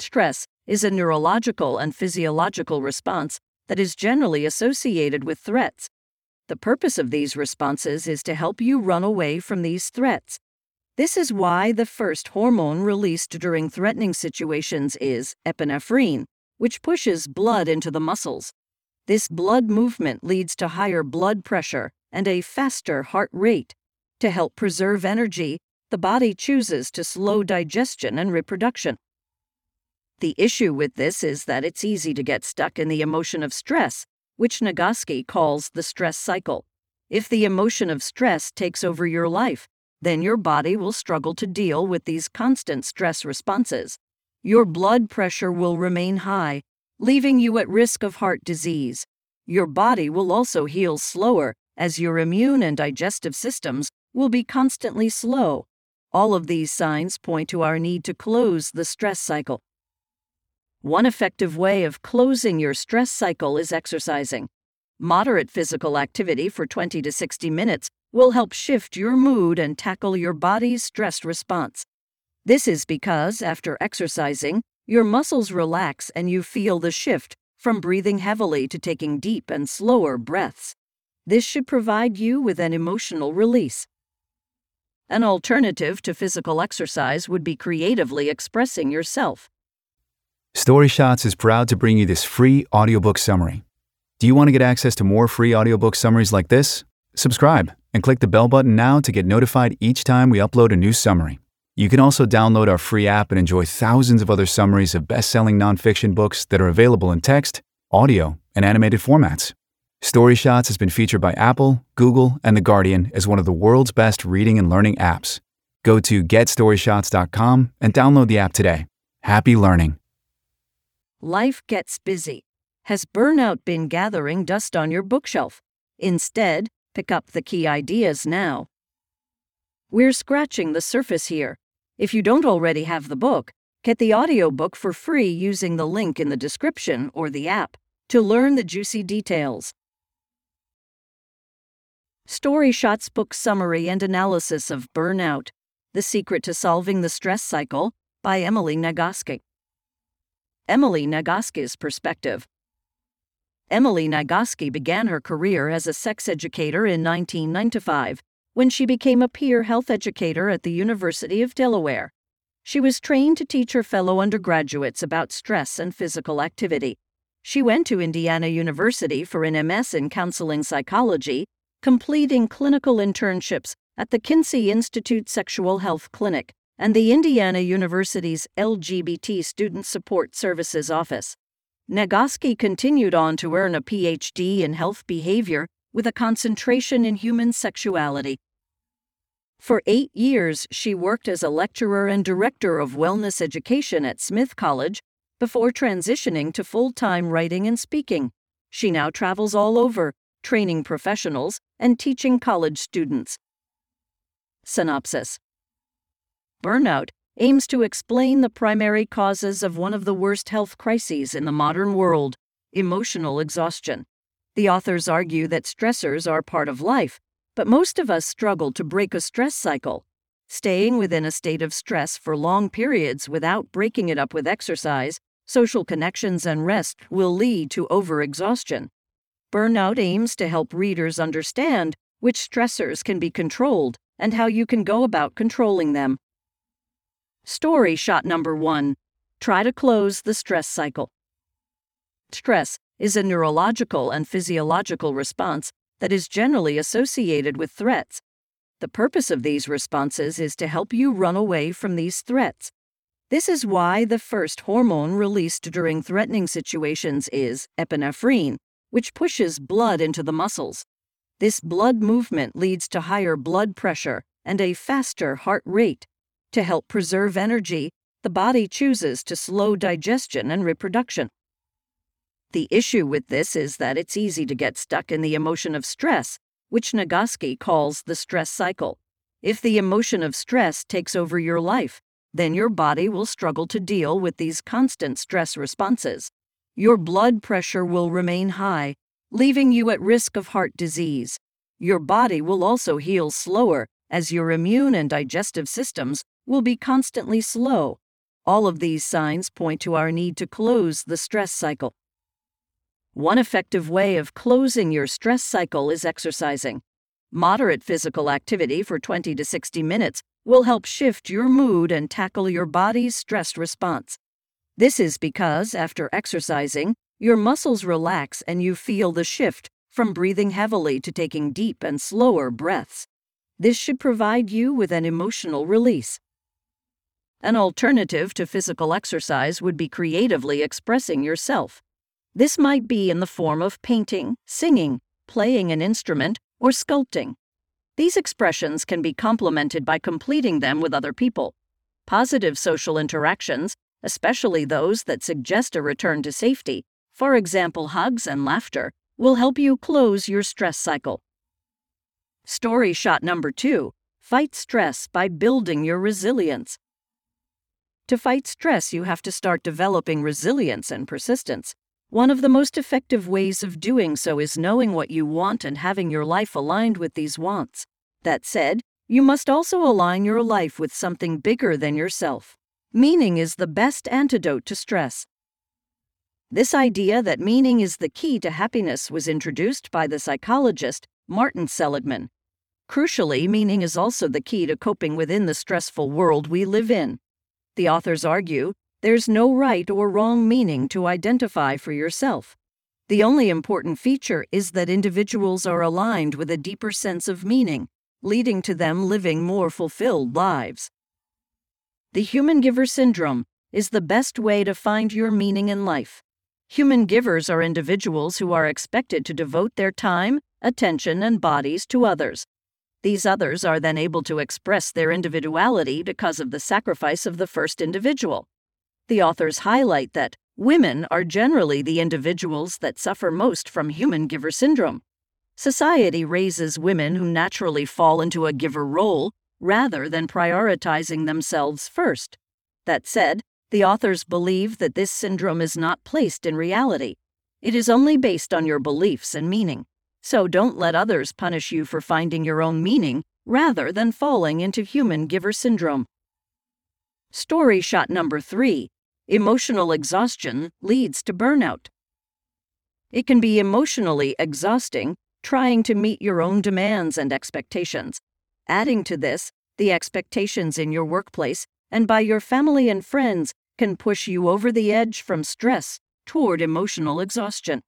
Stress is a neurological and physiological response that is generally associated with threats. The purpose of these responses is to help you run away from these threats. This is why the first hormone released during threatening situations is epinephrine, which pushes blood into the muscles. This blood movement leads to higher blood pressure and a faster heart rate. To help preserve energy, the body chooses to slow digestion and reproduction. The issue with this is that it's easy to get stuck in the emotion of stress, which Nagoski calls the stress cycle. If the emotion of stress takes over your life, then your body will struggle to deal with these constant stress responses. Your blood pressure will remain high, leaving you at risk of heart disease. Your body will also heal slower, as your immune and digestive systems will be constantly slow. All of these signs point to our need to close the stress cycle. One effective way of closing your stress cycle is exercising. Moderate physical activity for 20 to 60 minutes will help shift your mood and tackle your body's stress response. This is because, after exercising, your muscles relax and you feel the shift from breathing heavily to taking deep and slower breaths. This should provide you with an emotional release. An alternative to physical exercise would be creatively expressing yourself. StoryShots is proud to bring you this free audiobook summary. Do you want to get access to more free audiobook summaries like this? Subscribe and click the bell button now to get notified each time we upload a new summary. You can also download our free app and enjoy thousands of other summaries of best selling nonfiction books that are available in text, audio, and animated formats. StoryShots has been featured by Apple, Google, and The Guardian as one of the world's best reading and learning apps. Go to getstoryshots.com and download the app today. Happy learning. Life gets busy. Has burnout been gathering dust on your bookshelf? Instead, pick up the key ideas now. We're scratching the surface here. If you don't already have the book, get the audiobook for free using the link in the description or the app to learn the juicy details. StoryShots Book Summary and Analysis of Burnout The Secret to Solving the Stress Cycle by Emily Nagoski. Emily Nagoski's Perspective Emily Nagoski began her career as a sex educator in 1995 when she became a peer health educator at the University of Delaware. She was trained to teach her fellow undergraduates about stress and physical activity. She went to Indiana University for an MS in counseling psychology, completing clinical internships at the Kinsey Institute Sexual Health Clinic and the Indiana University's LGBT Student Support Services Office. Nagoski continued on to earn a PhD in health behavior with a concentration in human sexuality. For eight years, she worked as a lecturer and director of wellness education at Smith College before transitioning to full time writing and speaking. She now travels all over, training professionals and teaching college students. Synopsis Burnout aims to explain the primary causes of one of the worst health crises in the modern world emotional exhaustion. The authors argue that stressors are part of life but most of us struggle to break a stress cycle. Staying within a state of stress for long periods without breaking it up with exercise, social connections, and rest will lead to overexhaustion. Burnout aims to help readers understand which stressors can be controlled and how you can go about controlling them. Story shot number one Try to close the stress cycle. Stress is a neurological and physiological response that is generally associated with threats. The purpose of these responses is to help you run away from these threats. This is why the first hormone released during threatening situations is epinephrine, which pushes blood into the muscles. This blood movement leads to higher blood pressure and a faster heart rate. To help preserve energy, the body chooses to slow digestion and reproduction. The issue with this is that it's easy to get stuck in the emotion of stress, which Nagoski calls the stress cycle. If the emotion of stress takes over your life, then your body will struggle to deal with these constant stress responses. Your blood pressure will remain high, leaving you at risk of heart disease. Your body will also heal slower, as your immune and digestive systems will be constantly slow. All of these signs point to our need to close the stress cycle. One effective way of closing your stress cycle is exercising. Moderate physical activity for 20 to 60 minutes will help shift your mood and tackle your body's stress response. This is because, after exercising, your muscles relax and you feel the shift from breathing heavily to taking deep and slower breaths. This should provide you with an emotional release. An alternative to physical exercise would be creatively expressing yourself. This might be in the form of painting, singing, playing an instrument, or sculpting. These expressions can be complemented by completing them with other people. Positive social interactions, especially those that suggest a return to safety, for example, hugs and laughter, will help you close your stress cycle. Story shot number two Fight stress by building your resilience. To fight stress, you have to start developing resilience and persistence. One of the most effective ways of doing so is knowing what you want and having your life aligned with these wants. That said, you must also align your life with something bigger than yourself. Meaning is the best antidote to stress. This idea that meaning is the key to happiness was introduced by the psychologist Martin Seligman. Crucially, meaning is also the key to coping within the stressful world we live in. The authors argue there's no right or wrong meaning to identify for yourself. The only important feature is that individuals are aligned with a deeper sense of meaning, leading to them living more fulfilled lives. The human giver syndrome is the best way to find your meaning in life. Human givers are individuals who are expected to devote their time, attention, and bodies to others. These others are then able to express their individuality because of the sacrifice of the first individual. The authors highlight that women are generally the individuals that suffer most from human giver syndrome. Society raises women who naturally fall into a giver role rather than prioritizing themselves first. That said, the authors believe that this syndrome is not placed in reality. It is only based on your beliefs and meaning. So don't let others punish you for finding your own meaning rather than falling into human giver syndrome. Story shot number three Emotional exhaustion leads to burnout. It can be emotionally exhausting trying to meet your own demands and expectations. Adding to this, the expectations in your workplace and by your family and friends can push you over the edge from stress toward emotional exhaustion.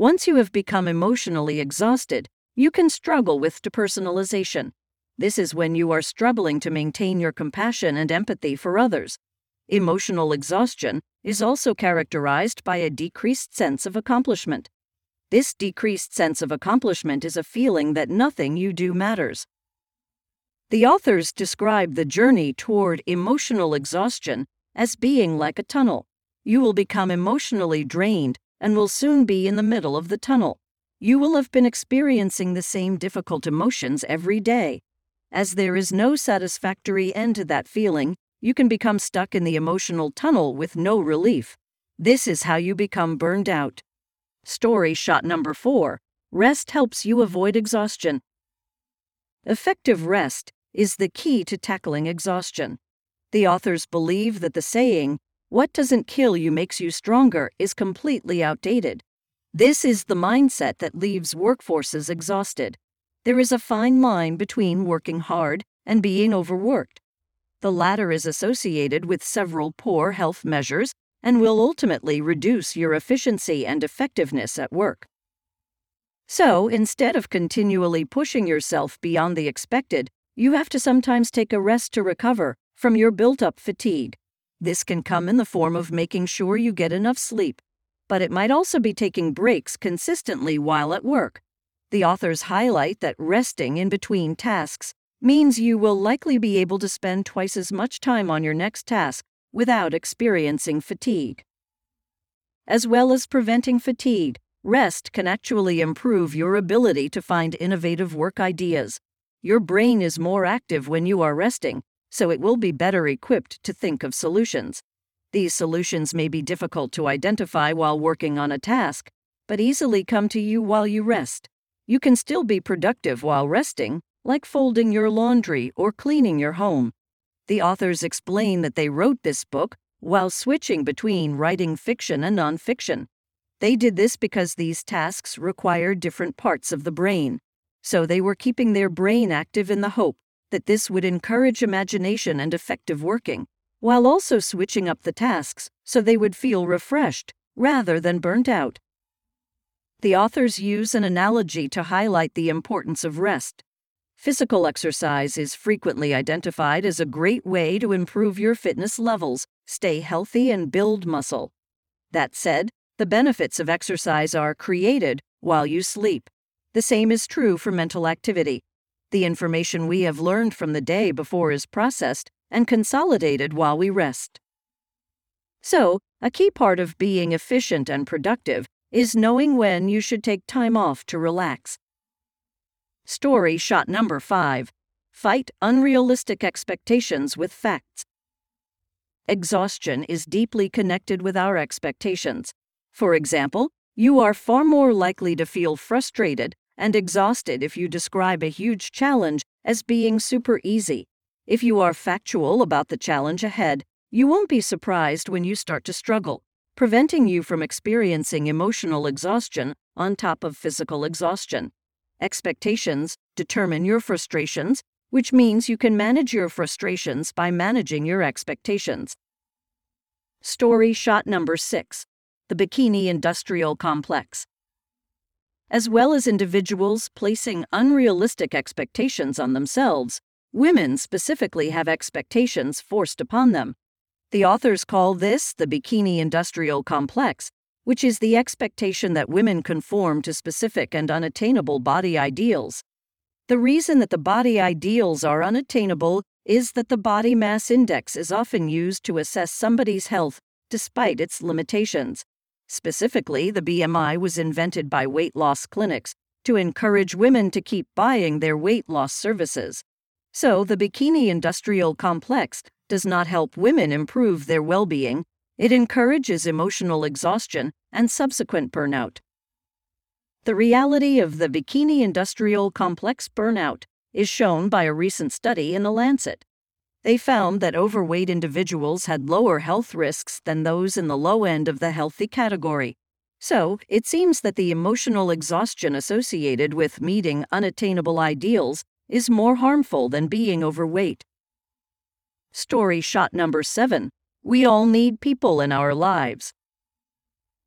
Once you have become emotionally exhausted, you can struggle with depersonalization. This is when you are struggling to maintain your compassion and empathy for others, Emotional exhaustion is also characterized by a decreased sense of accomplishment. This decreased sense of accomplishment is a feeling that nothing you do matters. The authors describe the journey toward emotional exhaustion as being like a tunnel. You will become emotionally drained and will soon be in the middle of the tunnel. You will have been experiencing the same difficult emotions every day. As there is no satisfactory end to that feeling, you can become stuck in the emotional tunnel with no relief. This is how you become burned out. Story shot number four Rest helps you avoid exhaustion. Effective rest is the key to tackling exhaustion. The authors believe that the saying, What doesn't kill you makes you stronger, is completely outdated. This is the mindset that leaves workforces exhausted. There is a fine line between working hard and being overworked. The latter is associated with several poor health measures and will ultimately reduce your efficiency and effectiveness at work. So, instead of continually pushing yourself beyond the expected, you have to sometimes take a rest to recover from your built up fatigue. This can come in the form of making sure you get enough sleep, but it might also be taking breaks consistently while at work. The authors highlight that resting in between tasks means you will likely be able to spend twice as much time on your next task without experiencing fatigue. As well as preventing fatigue, rest can actually improve your ability to find innovative work ideas. Your brain is more active when you are resting, so it will be better equipped to think of solutions. These solutions may be difficult to identify while working on a task, but easily come to you while you rest. You can still be productive while resting like folding your laundry or cleaning your home. The authors explain that they wrote this book while switching between writing fiction and nonfiction. They did this because these tasks require different parts of the brain, so they were keeping their brain active in the hope that this would encourage imagination and effective working, while also switching up the tasks so they would feel refreshed rather than burnt out. The authors use an analogy to highlight the importance of rest. Physical exercise is frequently identified as a great way to improve your fitness levels, stay healthy, and build muscle. That said, the benefits of exercise are created while you sleep. The same is true for mental activity. The information we have learned from the day before is processed and consolidated while we rest. So, a key part of being efficient and productive is knowing when you should take time off to relax. Story shot number 5 Fight unrealistic expectations with facts. Exhaustion is deeply connected with our expectations. For example, you are far more likely to feel frustrated and exhausted if you describe a huge challenge as being super easy. If you are factual about the challenge ahead, you won't be surprised when you start to struggle preventing you from experiencing emotional exhaustion on top of physical exhaustion. Expectations determine your frustrations, which means you can manage your frustrations by managing your expectations. Story shot number 6 The Bikini Industrial Complex. As well as individuals placing unrealistic expectations on themselves, women specifically have expectations forced upon them. The authors call this the bikini industrial complex, which is the expectation that women conform to specific and unattainable body ideals. The reason that the body ideals are unattainable is that the body mass index is often used to assess somebody's health despite its limitations. Specifically, the BMI was invented by weight loss clinics to encourage women to keep buying their weight loss services. So, the bikini industrial complex does not help women improve their well being, it encourages emotional exhaustion and subsequent burnout. The reality of the bikini industrial complex burnout is shown by a recent study in The Lancet. They found that overweight individuals had lower health risks than those in the low end of the healthy category. So, it seems that the emotional exhaustion associated with meeting unattainable ideals is more harmful than being overweight. Story shot number 7 We all need people in our lives.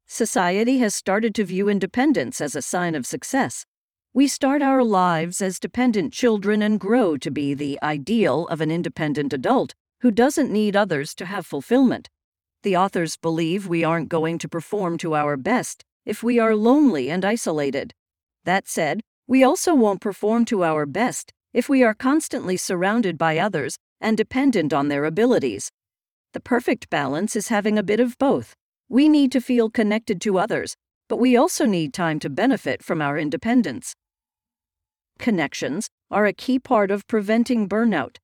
Society has started to view independence as a sign of success. We start our lives as dependent children and grow to be the ideal of an independent adult who doesn't need others to have fulfillment. The authors believe we aren't going to perform to our best if we are lonely and isolated. That said, we also won't perform to our best if we are constantly surrounded by others and dependent on their abilities. The perfect balance is having a bit of both. We need to feel connected to others, but we also need time to benefit from our independence. Connections are a key part of preventing burnout.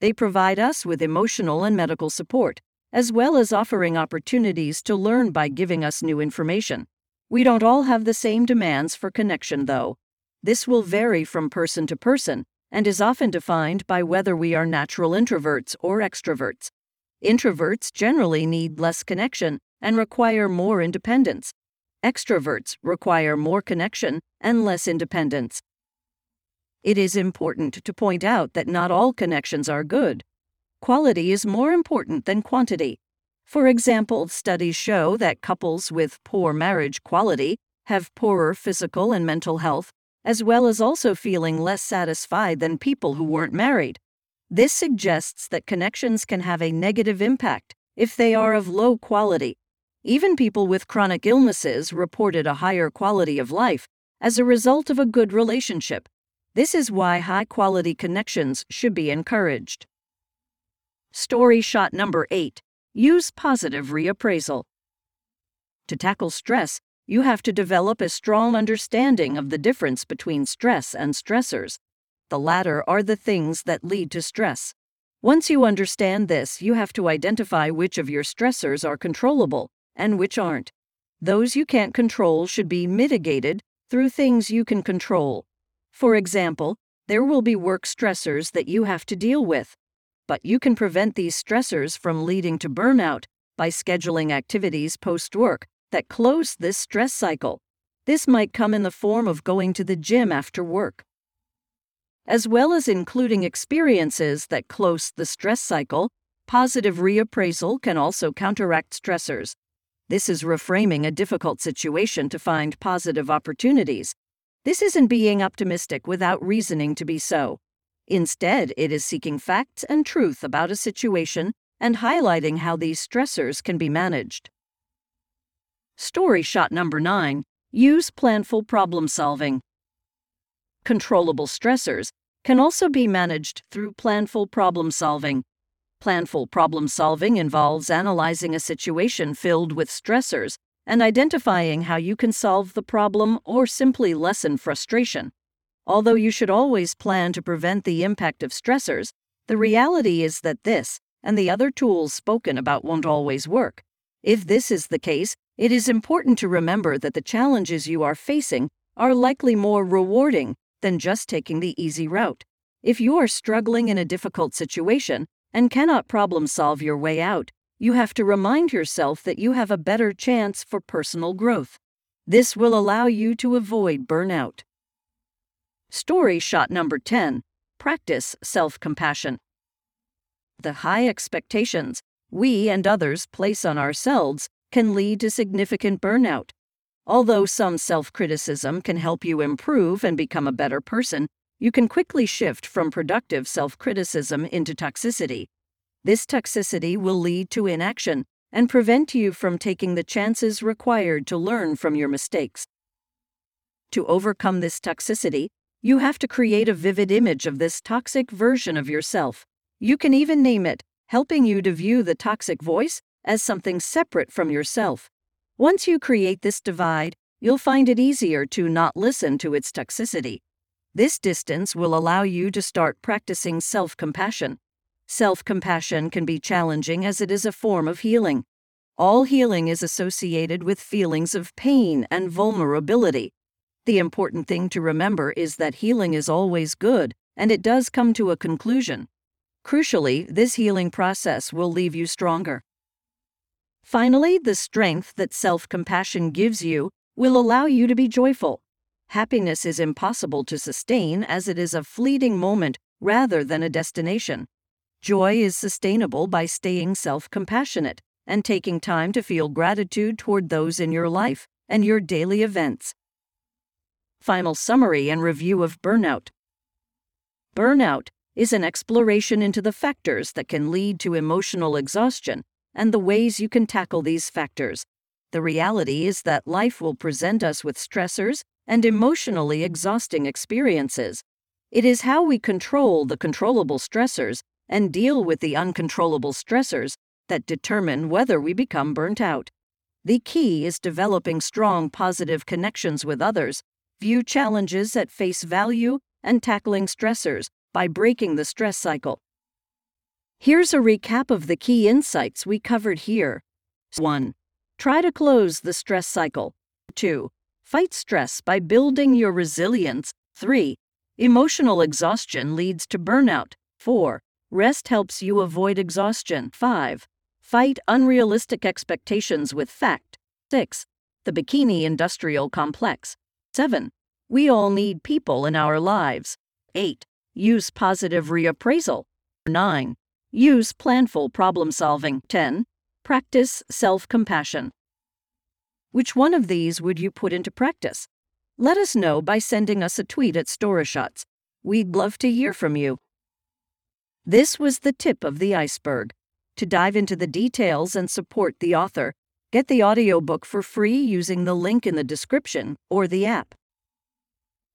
They provide us with emotional and medical support, as well as offering opportunities to learn by giving us new information. We don't all have the same demands for connection, though. This will vary from person to person, and is often defined by whether we are natural introverts or extroverts. Introverts generally need less connection and require more independence. Extroverts require more connection and less independence. It is important to point out that not all connections are good. Quality is more important than quantity. For example, studies show that couples with poor marriage quality have poorer physical and mental health as well as also feeling less satisfied than people who weren't married. This suggests that connections can have a negative impact if they are of low quality. Even people with chronic illnesses reported a higher quality of life as a result of a good relationship. This is why high quality connections should be encouraged. Story shot number 8 Use positive reappraisal. To tackle stress, you have to develop a strong understanding of the difference between stress and stressors. The latter are the things that lead to stress. Once you understand this, you have to identify which of your stressors are controllable and which aren't. Those you can't control should be mitigated through things you can control. For example, there will be work stressors that you have to deal with. But you can prevent these stressors from leading to burnout by scheduling activities post work that close this stress cycle. This might come in the form of going to the gym after work. As well as including experiences that close the stress cycle, positive reappraisal can also counteract stressors. This is reframing a difficult situation to find positive opportunities. This isn't being optimistic without reasoning to be so. Instead, it is seeking facts and truth about a situation and highlighting how these stressors can be managed. Story shot number 9 Use planful problem solving. Controllable stressors can also be managed through planful problem solving. Planful problem solving involves analyzing a situation filled with stressors and identifying how you can solve the problem or simply lessen frustration. Although you should always plan to prevent the impact of stressors, the reality is that this and the other tools spoken about won't always work. If this is the case, it is important to remember that the challenges you are facing are likely more rewarding than just taking the easy route. If you are struggling in a difficult situation and cannot problem solve your way out, you have to remind yourself that you have a better chance for personal growth. This will allow you to avoid burnout. Story shot number 10 Practice self compassion. The high expectations we and others place on ourselves can lead to significant burnout. Although some self criticism can help you improve and become a better person, you can quickly shift from productive self criticism into toxicity. This toxicity will lead to inaction and prevent you from taking the chances required to learn from your mistakes. To overcome this toxicity, you have to create a vivid image of this toxic version of yourself. You can even name it, helping you to view the toxic voice as something separate from yourself. Once you create this divide, you'll find it easier to not listen to its toxicity. This distance will allow you to start practicing self compassion. Self compassion can be challenging as it is a form of healing. All healing is associated with feelings of pain and vulnerability. The important thing to remember is that healing is always good, and it does come to a conclusion. Crucially, this healing process will leave you stronger. Finally, the strength that self compassion gives you will allow you to be joyful. Happiness is impossible to sustain as it is a fleeting moment rather than a destination. Joy is sustainable by staying self compassionate and taking time to feel gratitude toward those in your life and your daily events. Final summary and review of burnout. Burnout is an exploration into the factors that can lead to emotional exhaustion and the ways you can tackle these factors. The reality is that life will present us with stressors and emotionally exhausting experiences. It is how we control the controllable stressors and deal with the uncontrollable stressors that determine whether we become burnt out. The key is developing strong positive connections with others, view challenges at face value, and tackling stressors by breaking the stress cycle. Here's a recap of the key insights we covered here. 1. Try to close the stress cycle. 2. Fight stress by building your resilience. 3. Emotional exhaustion leads to burnout. 4. Rest helps you avoid exhaustion. 5. Fight unrealistic expectations with fact. 6. The Bikini Industrial Complex. 7. We all need people in our lives. 8. Use positive reappraisal. 9. Use planful problem solving. 10. Practice self compassion. Which one of these would you put into practice? Let us know by sending us a tweet at StoryShots. We'd love to hear from you. This was the tip of the iceberg. To dive into the details and support the author, get the audiobook for free using the link in the description or the app.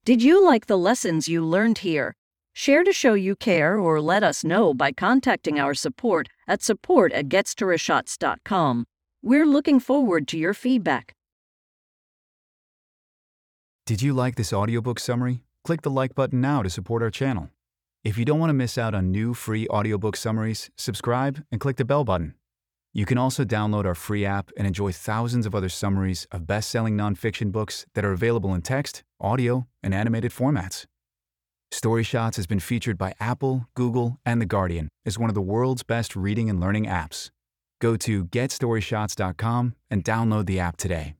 Did you like the lessons you learned here? Share to show you care or let us know by contacting our support at support at. We're looking forward to your feedback. Did you like this audiobook summary? Click the like button now to support our channel. If you don't want to miss out on new free audiobook summaries, subscribe and click the bell button. You can also download our free app and enjoy thousands of other summaries of best selling nonfiction books that are available in text, audio, and animated formats. StoryShots has been featured by Apple, Google, and The Guardian as one of the world's best reading and learning apps. Go to getstoryshots.com and download the app today.